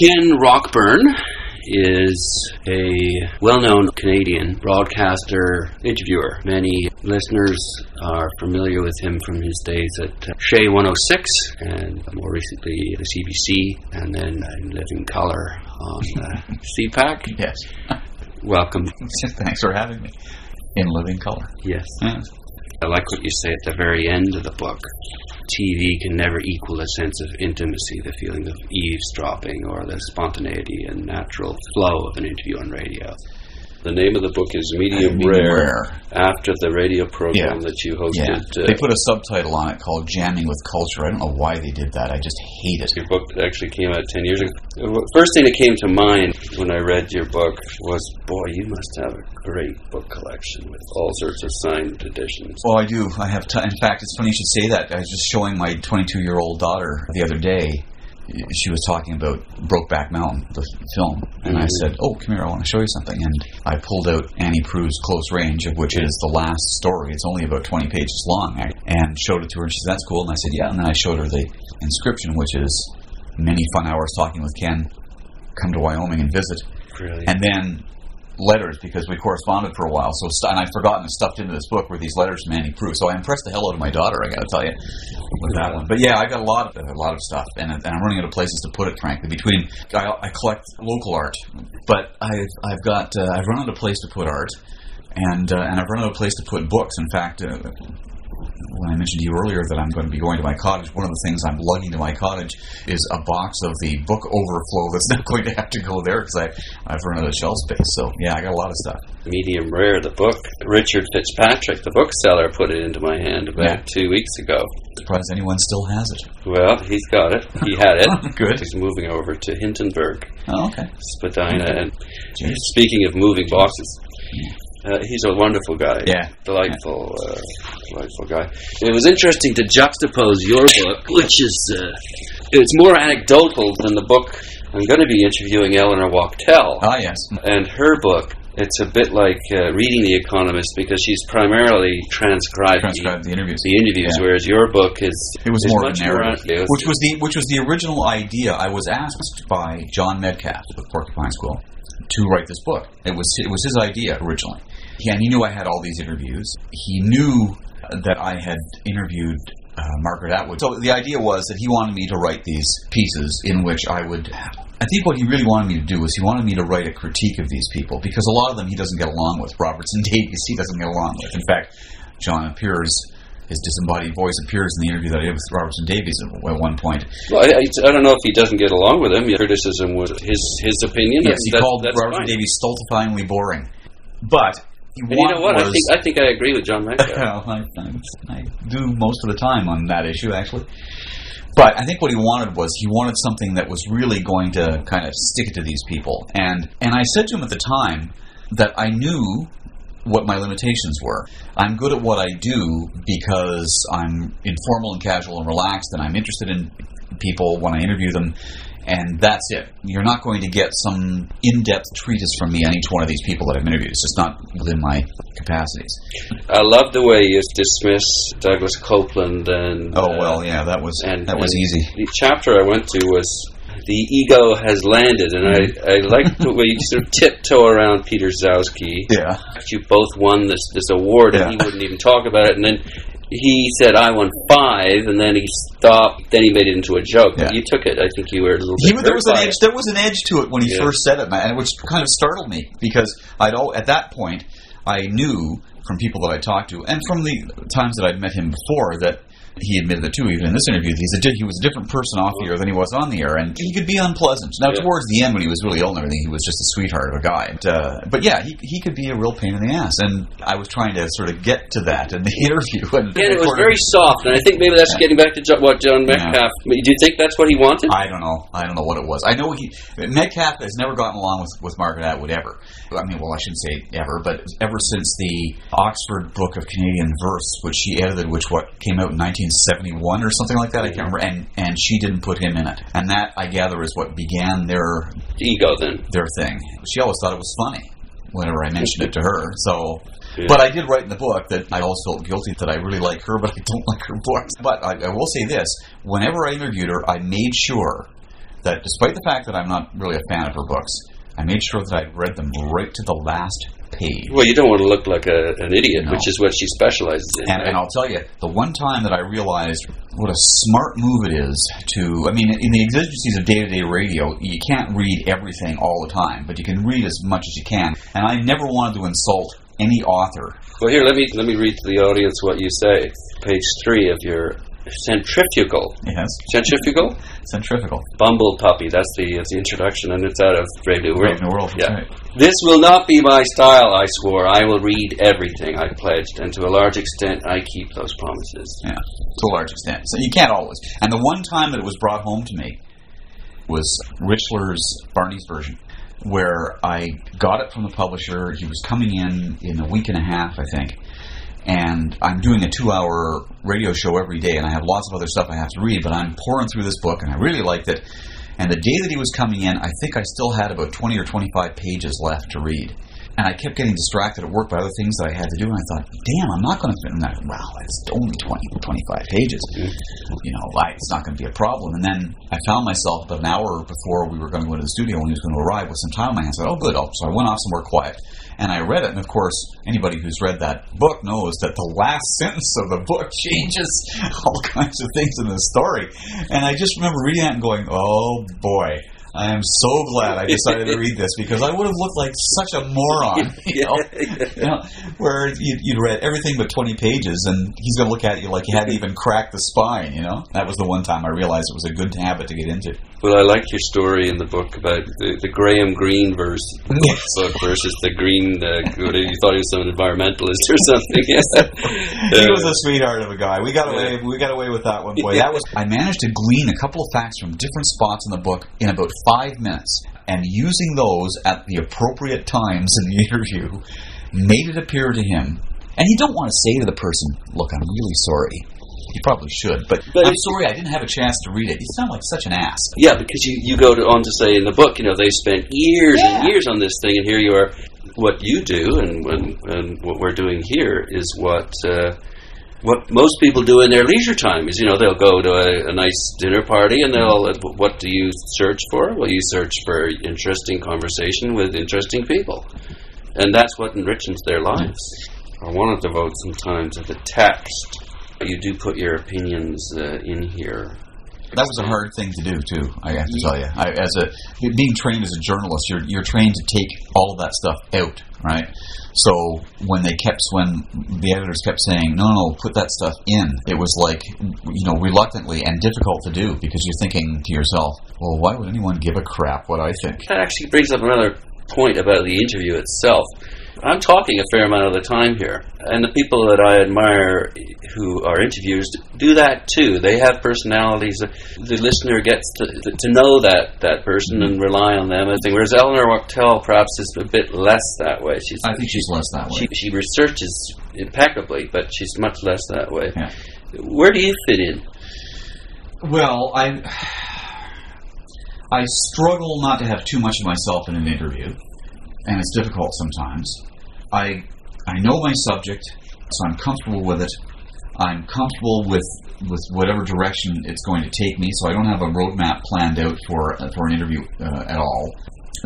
Ken Rockburn is a well known Canadian broadcaster, interviewer. Many listeners are familiar with him from his days at CHEZ 106 and more recently the CBC and then in Living Color on uh, CPAC. Yes. Welcome. Thanks for having me. In living color. Yes. Yes. I like what you say at the very end of the book. TV can never equal a sense of intimacy, the feeling of eavesdropping, or the spontaneity and natural flow of an interview on radio. The name of the book is Medium, Medium Rare, Rare. after the radio program Yeah. that you Yeah. hosted. uh, They put a subtitle on it called Jamming with Culture. I don't know why they did that. I just hate it. your book actually came out 10 years ago. The first thing that came to mind when I read your book was, boy, you must have a great book collection with all sorts of signed editions. Well, I do. I have. T- in fact, it's funny you should say that. I was just showing my 22 year old daughter the other day. She was talking about Brokeback Mountain, the film, and I Mhm. said, "Oh, come here, I want to show you something." And I pulled out Annie Proulx's Close Range, of which is the last story. It's only about 20 pages long, and showed it to her. And she said, "That's cool." And I said, "Yeah." And then I showed her the inscription, which is many fun hours talking with Ken. Come to Wyoming and visit Brilliant. and then letters because we corresponded for a while. So and I'd forgotten and stuffed into this book were these letters from Annie Proulx. So I impressed the hell out of my daughter. I got to tell you with that one. But yeah, I got a lot of a lot of stuff, and, and I'm running out of places to put it. Frankly, between I, I collect local art, but I've I've got uh, I've run out of place to put art. And uh, and I've run out of place to put books. In fact, uh, when I mentioned to you earlier that I'm going to be going to my cottage, one of the things I'm lugging to my cottage is a box of the book overflow that's not going to have to go there because I I've run out of shelf space. So yeah, I got a lot of stuff. Medium Rare, the book. Richard Fitzpatrick, the bookseller, put it into my hand about Yeah. two weeks ago. Surprised anyone still has it. Well, he's got it. He had it. Good. He's moving over to Hintonburg, Oh, okay. Spadina. And Jeez. speaking of moving boxes, uh, he's a wonderful guy. Yeah. Delightful, uh, delightful guy. It was interesting to juxtapose your book, which is uh, it's more anecdotal than the book. I'm going to be interviewing Eleanor Wachtel. Ah, yes. and her book it's a bit like uh, reading the economist because she's primarily transcribed, Transcribed the interviews. the, the interviews Yeah. whereas your book is It was is more much narrative, more, which was the which was the original idea. I was asked by John Metcalf with Porcupine's Quill to write this book. It was it was his idea originally. He, and he knew I had all these interviews. He knew that I had interviewed uh, Margaret Atwood. So the idea was that he wanted me to write these pieces in which I would. I think what he really wanted me to do was he wanted me to write a critique of these people because a lot of them he doesn't get along with. Robertson Davies he doesn't get along with. In fact, John appears. His disembodied voice appears in the interview that I did with Robertson Davies at one point. well, I, I, don't know if he doesn't get along with him your criticism was his his opinion Yes, he that- called Robertson fine. Davies stultifyingly boring. But he and you know what I think I think I agree with John Metcalf well, I, I, I do most of the time on that issue, actually. But I think what he wanted was he wanted something that was really going to kind of stick it to these people. And and I said to him at the time that I knew what my limitations were. I'm good at what I do because I'm informal and casual and relaxed, and I'm interested in people when I interview them. And that's it. You're not going to get some in-depth treatise from me on each one of these people that I've interviewed. It's just not within my capacities. I love the way you dismiss Douglas Coupland and Oh well, yeah, that was and that was easy. The chapter I went to was the ego has landed, and I I liked the way you sort of tiptoe around Peter Gzowski. Yeah, You both won this this award, and he wouldn't even talk about it. And then he said I won five, and then he stopped. Then he made it into a joke. But Yeah. you took it. I think you were a little he, bit. there was an edge. it. There was an edge to it when he Yeah. first said it, man, which kind of startled me because I'd al- at that point I knew from people that I talked to and from the times that I'd met him before that he admitted it too, even in this interview. He's a he was a different person off the air than he was on the air, and he could be unpleasant. Now, Yeah. towards the end, when he was really ill and everything, he was just a sweetheart of a guy. But, uh, but yeah, he, he could be a real pain in the ass, and I was trying to sort of get to that in the interview. And Again, it was of- very soft, and I think maybe that's getting back to what John Yeah. Metcalf. Do you think that's what he wanted? I don't know. I don't know what it was. I know he Metcalf has never gotten along with, with Margaret Atwood ever. I mean, well, I shouldn't say ever, but ever since the Oxford Book of Canadian Verse, which she edited, which what came out in 1971 or something like that. I can't remember. And and she didn't put him in it, and that I gather is what began their Ego, then. their thing. She always thought it was funny whenever I mentioned it to her. So. Yeah. But I did write in the book that I also felt guilty that I really like her, but I don't like her books. But I, I will say this: whenever I interviewed her, I made sure that despite the fact that I'm not really a fan of her books, I made sure that I'd read them right to the last page. Well, you don't want to look like a, an idiot, No. which is what she specializes in. And, right? and I'll tell you, the one time that I realized what a smart move it is to, I mean, in the exigencies of day to day radio, you can't read everything all the time, but you can read as much as you can. And I never wanted to insult any author. Well, here, let me let me read to the audience what you say. Page three of your centrifugal. Yes, Centrifugal? centrifugal. Bumble puppy. That's the that's the introduction, and it's out of Brave New World. Brave New World, Yeah. right. This will not be my style, I swore. I will read everything I pledged, and to a large extent, I keep those promises. Yeah, to a large extent. So you can't always. And the one time that it was brought home to me was Richler's Barney's version, where I got it from the publisher. He was coming in in a week and a half, I think. And I'm doing a two hour radio show every day, and I have lots of other stuff I have to read, but I'm pouring through this book, and I really liked it. And the day that he was coming in, I think I still had about 20 or 25 pages left to read. And I kept getting distracted at work by other things that I had to do, and I thought, damn, I'm not going to in that. Wow, it's only 20, 25 pages. You know, it's not going to be a problem. And then I found myself about an hour before we were going to go to the studio when he was going to arrive with some time on my hands. I said, oh, good. So I went off somewhere quiet. And I read it, and of course, anybody who's read that book knows that the last sentence of the book changes all kinds of things in the story. And I just remember reading that and going, oh boy, I am so glad I decided to read this because I would have looked like such a moron. You know? You know, where you'd, you'd read everything but 20 pages, and he's going to look at you like you hadn't even cracked the spine, you know? That was the one time I realized it was a good habit to get into. Well, I like your story in the book about the, the Graham Greene verse Yes. book versus the Green. Uh, you thought he was some environmentalist or something. he was a sweetheart of a guy. We got away. We got away with that one, boy. That was. I managed to glean a couple of facts from different spots in the book in about five minutes, and using those at the appropriate times in the interview, made it appear to him. And you don't want to say to the person, "Look, I'm really sorry." You probably should, but, But I'm sorry I didn't have a chance to read it. You sound like such an ass. Yeah, because you, you go to, on to say in the book, you know, they spent years Yeah. and years on this thing, and here you are. What you do and, and, and what we're doing here is what uh, what most people do in their leisure time. Is you know they'll go to a, a nice dinner party and they'll. uh, What do you search for? Well, you search for interesting conversation with interesting people, and that's what enriches their lives. I want to devote some time to the text. You do put your opinions uh, in here. That was a hard thing to do too. I have to tell you, I, as a being trained as a journalist, you're you're trained to take all of that stuff out, right? So when they kept when the editors kept saying, "No, no, put that stuff in," it was like you know reluctantly and difficult to do because you're thinking to yourself, "Well, why would anyone give a crap what I think?" That actually brings up another point about the interview itself. I'm talking a fair amount of the time here, and the people that I admire who are interviewers do that too. They have personalities. The listener gets to, to know that that person and rely on them. Whereas Eleanor Wachtel perhaps is a bit less that way. She's I think she's less that way. she, she researches impeccably, but she's much less that way. Yeah. Where do you fit in? Well, I I struggle not to have too much of myself in an interview, and it's difficult sometimes. I I know my subject, so I'm comfortable with it. I'm comfortable with with whatever direction it's going to take me, so I don't have a roadmap planned out for for an interview uh, at all.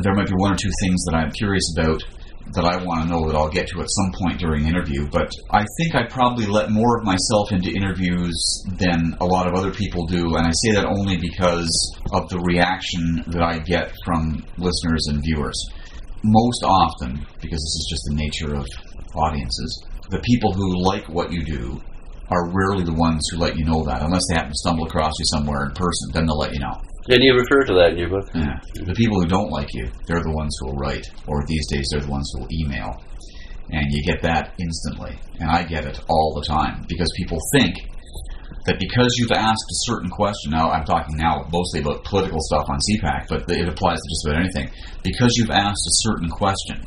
There might be one or two things that I'm curious about that I want to know that I'll get to at some point during the interview, but I think I probably let more of myself into interviews than a lot of other people do, and I say that only because of the reaction that I get from listeners and viewers. Most often, because this is just the nature of audiences, the people who like what you do are rarely the ones who let you know that, unless they happen to stumble across you somewhere in person, then they'll let you know. And you refer to that in your book. Yeah. The people who don't like you, they're the ones who will write, or these days they're the ones who will email. And you get that instantly. And I get it all the time because people think that because you've asked a certain question, now I'm talking now mostly about political stuff on CPAC, but it applies to just about anything. Because you've asked a certain question,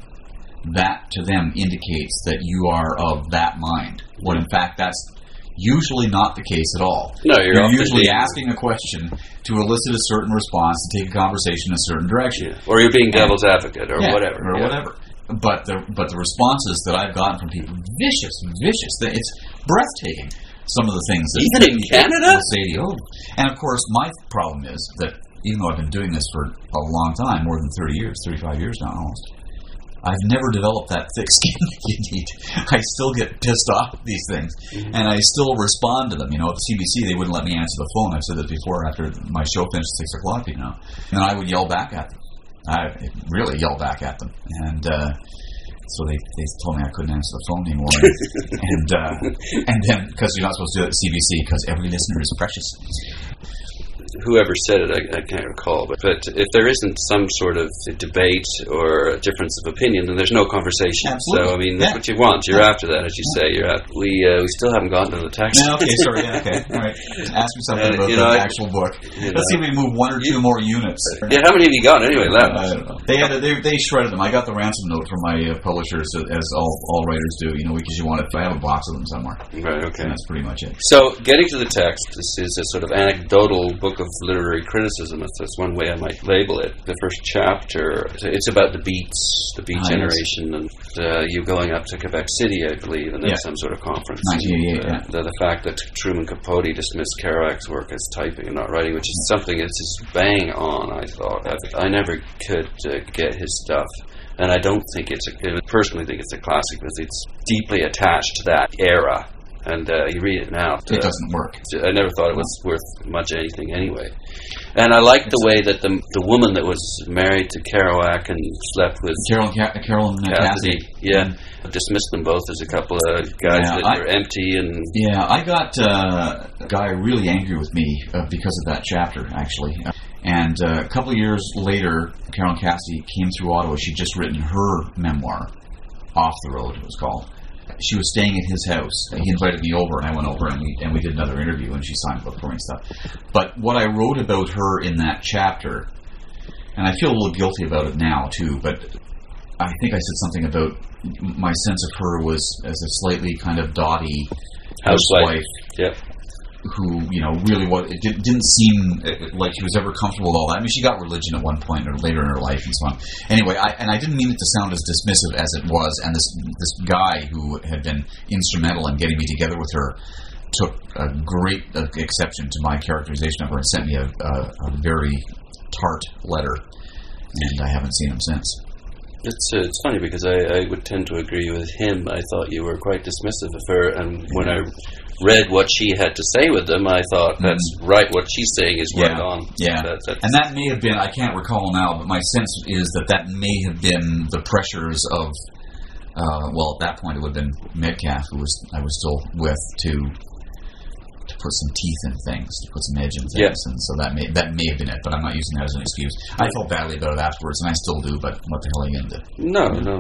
that to them indicates that you are of that mind. When in fact that's usually not the case at all. No, you're, often usually asking a question to elicit a certain response to take a conversation in a certain direction Yeah. Or you're being devil's advocate or Yeah, whatever. or yeah. whatever. But the but the responses that I've gotten from people vicious, vicious. It's breathtaking. Some of the things that Even in Canada? say to you. Oh. And of course, my problem is that even though I've been doing this for a long time, more than 30 years, 35 years now almost, I've never developed that thick skin that you need. I still get pissed off at these things, Mm-hmm. and I still respond to them. You know, at CBC, they wouldn't let me answer the phone. I've said this before after my show finished at 6 o'clock, you know. And I would yell back at them. I really yell back at them. And, uh, so they, they told me I couldn't answer the phone anymore, and uh, and then because you're not supposed to do it at CBC because every listener is precious. Whoever said it, I, I can't recall, but, but if there isn't some sort of debate or a difference of opinion, then there's no conversation. Absolutely. So I mean, that's Yeah. what you want. You're after that, as you say. You're at. We uh, we still haven't gotten to the text. No, okay, sorry, yeah, okay, all right. Ask me something Uh, about the know, actual book. you Let's see if we move one or two more units. Yeah, how many have you got anyway left? I don't know. They had a, they, they shredded them. I got the ransom note from my uh, publishers, as all, all writers do. You know, because you want it. I have a box of them somewhere, Right. Okay. and that's pretty much it. So, getting to the text, this is a sort of anecdotal book of literary criticism. That's, that's one way I might label it. The first chapter, it's about the Beats, the Beat Ah, yes. generation, and uh, you going up to Quebec City, I believe, and then Yeah. some sort of conference. 1988, And, uh, yeah. the, the fact that Truman Capote dismissed Kerouac's work as typing and not writing, which is something that's just bang on, I thought. I, I never could uh, get his stuff. And I don't think it's, a, I personally think it's a classic because it's deeply attached to that era. And uh, you read it now. It uh, doesn't work. I never thought it was worth much anything anyway. And I like the way that the the woman that was married to Kerouac and slept with Carolyn, Ca- Carolyn uh, Cassidy, Cassidy. yeah, dismissed them both as a couple of guys Yeah, that I- were empty and Yeah, I got uh, a guy really angry with me uh, because of that chapter, actually. And uh, a couple of years later, Carolyn Cassidy came through Ottawa. She'd just written her memoir, Off the Road, it was called. She was staying at his house. And He invited me over, and I went over, and we and we did another interview, and she signed the book for me and stuff. But what I wrote about her in that chapter, and I feel a little guilty about it now too, but I think I said something about my sense of her was as a slightly kind of dotty housewife. housewife Yep. Who you know really what it did, didn't seem uh, like she was ever comfortable with all that. I mean, she got religion at one point or later in her life and so on. Anyway, I, and I didn't mean it to sound as dismissive as it was. And this this guy who had been instrumental in getting me together with her took a great uh, exception to my characterization of her and sent me a, a, a very tart letter, and I haven't seen him since. It's uh, it's funny because I, I would tend to agree with him. I thought you were quite dismissive of her, and when I read what she had to say with them, I thought that's right. What she's saying is right Mm-hmm. Yeah. on. Yeah, That, that's, and that may have been, I can't recall now, but my sense is that that may have been the pressures of, uh, well, at that point it would have been Metcalf, who was I was still with, to put some teeth in things, to put some edge in things, Yeah. and so that may that may have been it, but I'm not using that as an excuse. I felt badly about it afterwards, and I still do, but what the hell are you going to do? No, no.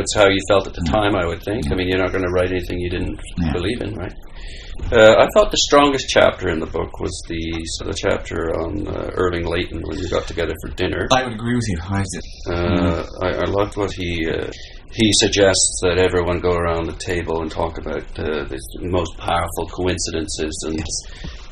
It's how you felt at the time, I would think. I mean, you're not going to write anything you didn't Yeah. believe in, right? Uh, I thought the strongest chapter in the book was the sort of chapter on uh, Irving Layton when you got together for dinner. I would agree with you. I. Uh, I, I loved what he uh, he suggests that everyone go around the table and talk about uh, the most powerful coincidences and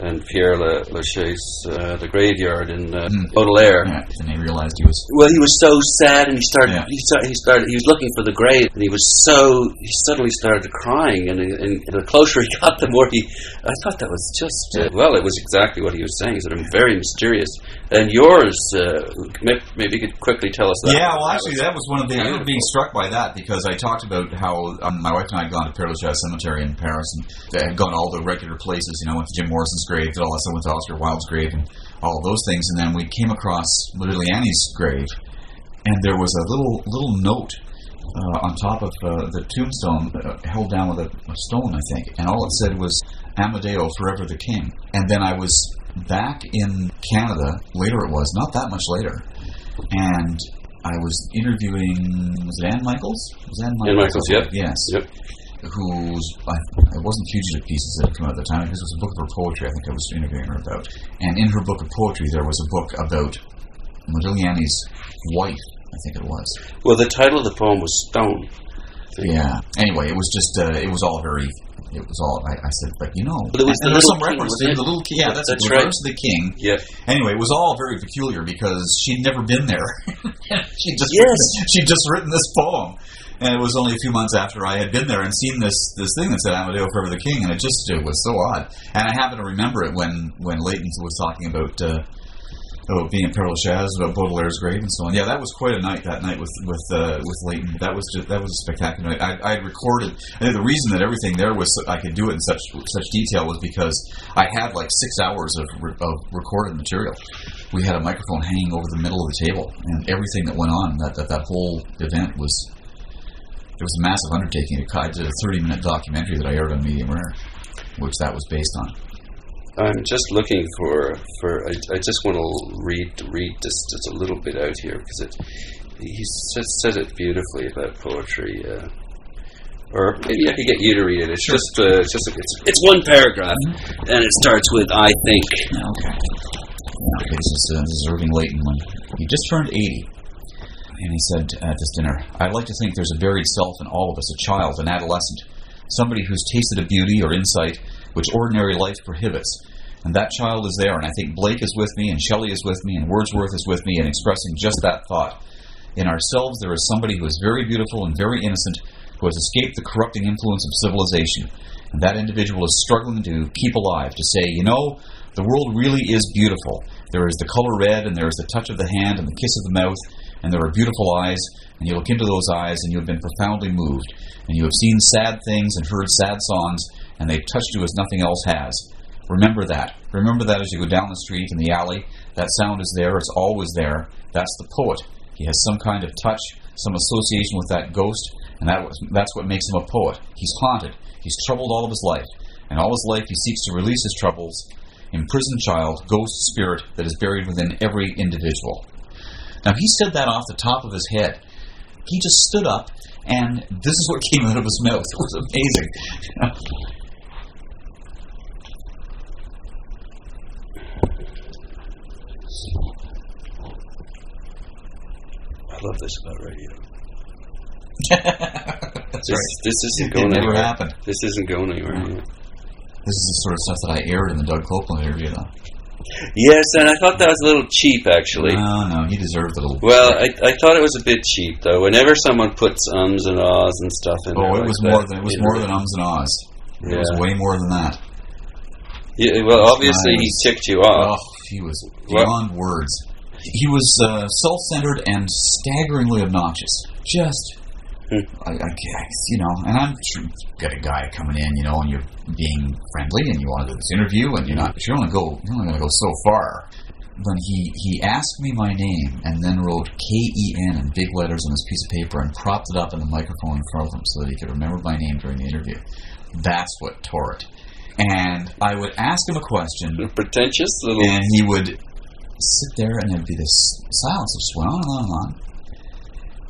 and Pierre La- Lachaise, uh, the graveyard in uh, Mm. Baudelaire. Yeah, and he realized he was. Well, he was so sad, and he started. Yeah. He, started, he started. He was looking for the grave, and he was so. He suddenly started crying, and, and the closer he got, the more he. I thought that was just. Uh, well, it was exactly what he was saying. Sort of very mysterious. And yours, uh, maybe you could quickly tell us that. Yeah, well, actually, that was one of the. I remember being struck by that because I talked about how um, my wife and I had gone to Père Lachaise Cemetery in Paris and they had gone all the regular places. You know, went to Jim Morrison's grave, did all that stuff, went to Oscar Wilde's grave, and all those things. And then we came across Modigliani's grave, and there was a little little note. Uh, on top of uh, the tombstone, uh, held down with a, a stone, I think, and all it said was "Amedeo, forever the king." And then I was back in Canada. Later, it was not that much later, and I was interviewing was it Anne Michaels? Was Anne Michaels? Anne Michaels, yep. Yes. Yep. Who's I, it wasn't fugitive pieces that had come out at the time. This was a book of her poetry. I think I was interviewing her about. And in her book of poetry, there was a book about Modigliani's wife. I think it was. Well, the title of the poem was Stone. Yeah. Anyway, it was just uh, it was all very. It was all. I, I said, but you know, it was the some king, reference to the little king. Yeah, that's, That's it. right. Reference to the king. Yeah. Anyway, it was all very peculiar because she'd never been there. she just Yes. she'd just written this poem, and it was only a few months after I had been there and seen this this thing that said Amedeo Forever the King, and it just it was so odd. And I happen to remember it when when Layton was talking about. Uh, about being at Père Lachaise, about Baudelaire's grave, and so on. Yeah, that was quite a night. That night with with uh, with Layton, that was just, that was a spectacular night. I, I had recorded. The reason that everything there was I could do it in such such detail was because I had like six hours of re- of recorded material. We had a microphone hanging over the middle of the table, and everything that went on that that, that whole event was. It was a massive undertaking. I did a 30 minute documentary that I aired on Medium Rare, which that was based on. I'm just looking for for. I, I just want to read read just just a little bit out here because it he said, said it beautifully about poetry. Uh, or maybe I could get you to read it. It's just uh, it's just it's, it's one paragraph, and it starts with "I think." Okay. Yeah, this is, uh, this is Irving Layton when he just turned 80. And he said at this dinner, I'd like to think there's a buried self in all of us, a child, an adolescent, somebody who's tasted a beauty or insight which ordinary life prohibits. And that child is there, and I think Blake is with me, and Shelley is with me, and Wordsworth is with me in expressing just that thought. In ourselves, there is somebody who is very beautiful and very innocent, who has escaped the corrupting influence of civilization. And that individual is struggling to keep alive, to say, you know, the world really is beautiful. There is the color red, and there is the touch of the hand, and the kiss of the mouth, and there are beautiful eyes, and you look into those eyes, and you have been profoundly moved, and you have seen sad things and heard sad songs, and they've touched you as nothing else has. Remember that. Remember that as you go down the street in the alley. That sound is there, it's always there. That's the poet. He has some kind of touch, some association with that ghost, and that was, that's what makes him a poet. He's haunted. He's troubled all of his life. And all his life he seeks to release his troubles. Imprisoned child, ghost spirit that is buried within every individual. Now he said that off the top of his head. He just stood up, and this is what came out of his mouth. It was amazing. I love this about radio. This, right. this isn't It going never anywhere. happened. This isn't going anywhere. Mm. No. This is the sort of stuff that I aired in the Doug Coupland interview, though. Yes, and I thought that was a little cheap, actually. No, no, he deserved a little. Well, I, I thought it was a bit cheap though. Whenever someone puts ums and ahs and stuff in oh, there, oh, it like was that, more than it was more know. than ums and ahs. It was way more than that. Yeah, well, obviously he ticked you off. Oh, he was What? beyond words. He was uh, self-centered and staggeringly obnoxious. Just, Hmm. I, I, you know, and I'm sure you've got a guy coming in, you know, and you're being friendly, and you want to do this interview, and you're not, you're only go, you're only going to go so far. When he he asked me my name and then wrote K E N in big letters on this piece of paper and propped it up in the microphone in front of him so that he could remember my name during the interview. That's what tore it. And I would ask him a question, Pretentious little. and he would sit there and there'd be this silence that just went on and on and on.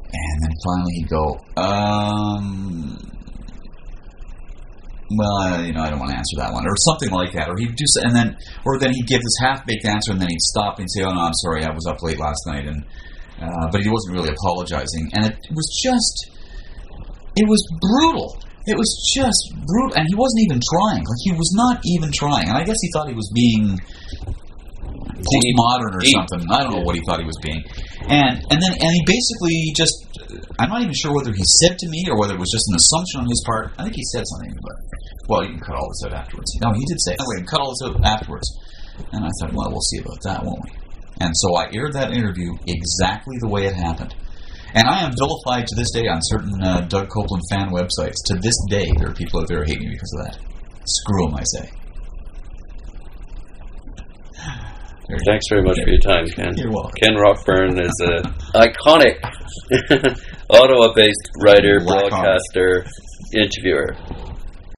And then finally he'd go, um, well, uh, you know, I don't want to answer that one, or something like that. Or he'd do, and then, or then he'd give this half-baked answer, and then he'd stop and say, "Oh no, I'm sorry, I was up late last night," and uh, but he wasn't really apologizing, and it was just, it was brutal. It was just brutal, and he wasn't even trying. Like he was not even trying, and I guess he thought he was being postmodern or He- something. I don't know what he thought he was being. And and then and he basically just I'm not even sure whether he said to me or whether it was just an assumption on his part. I think he said something, but well, you can cut all this out afterwards. No, he did say. Oh, wait, cut all this out afterwards. And I thought, well, we'll see about that, won't we? And so I aired that interview exactly the way it happened. And I am vilified to this day on certain uh, Doug Coupland fan websites. To this day, there are people out there who hate me because of that. Screw them, I say. There you Thanks very much for your time, Ken. You're welcome. Ken Rockburn is a iconic Ottawa-based writer, Black broadcaster, interviewer.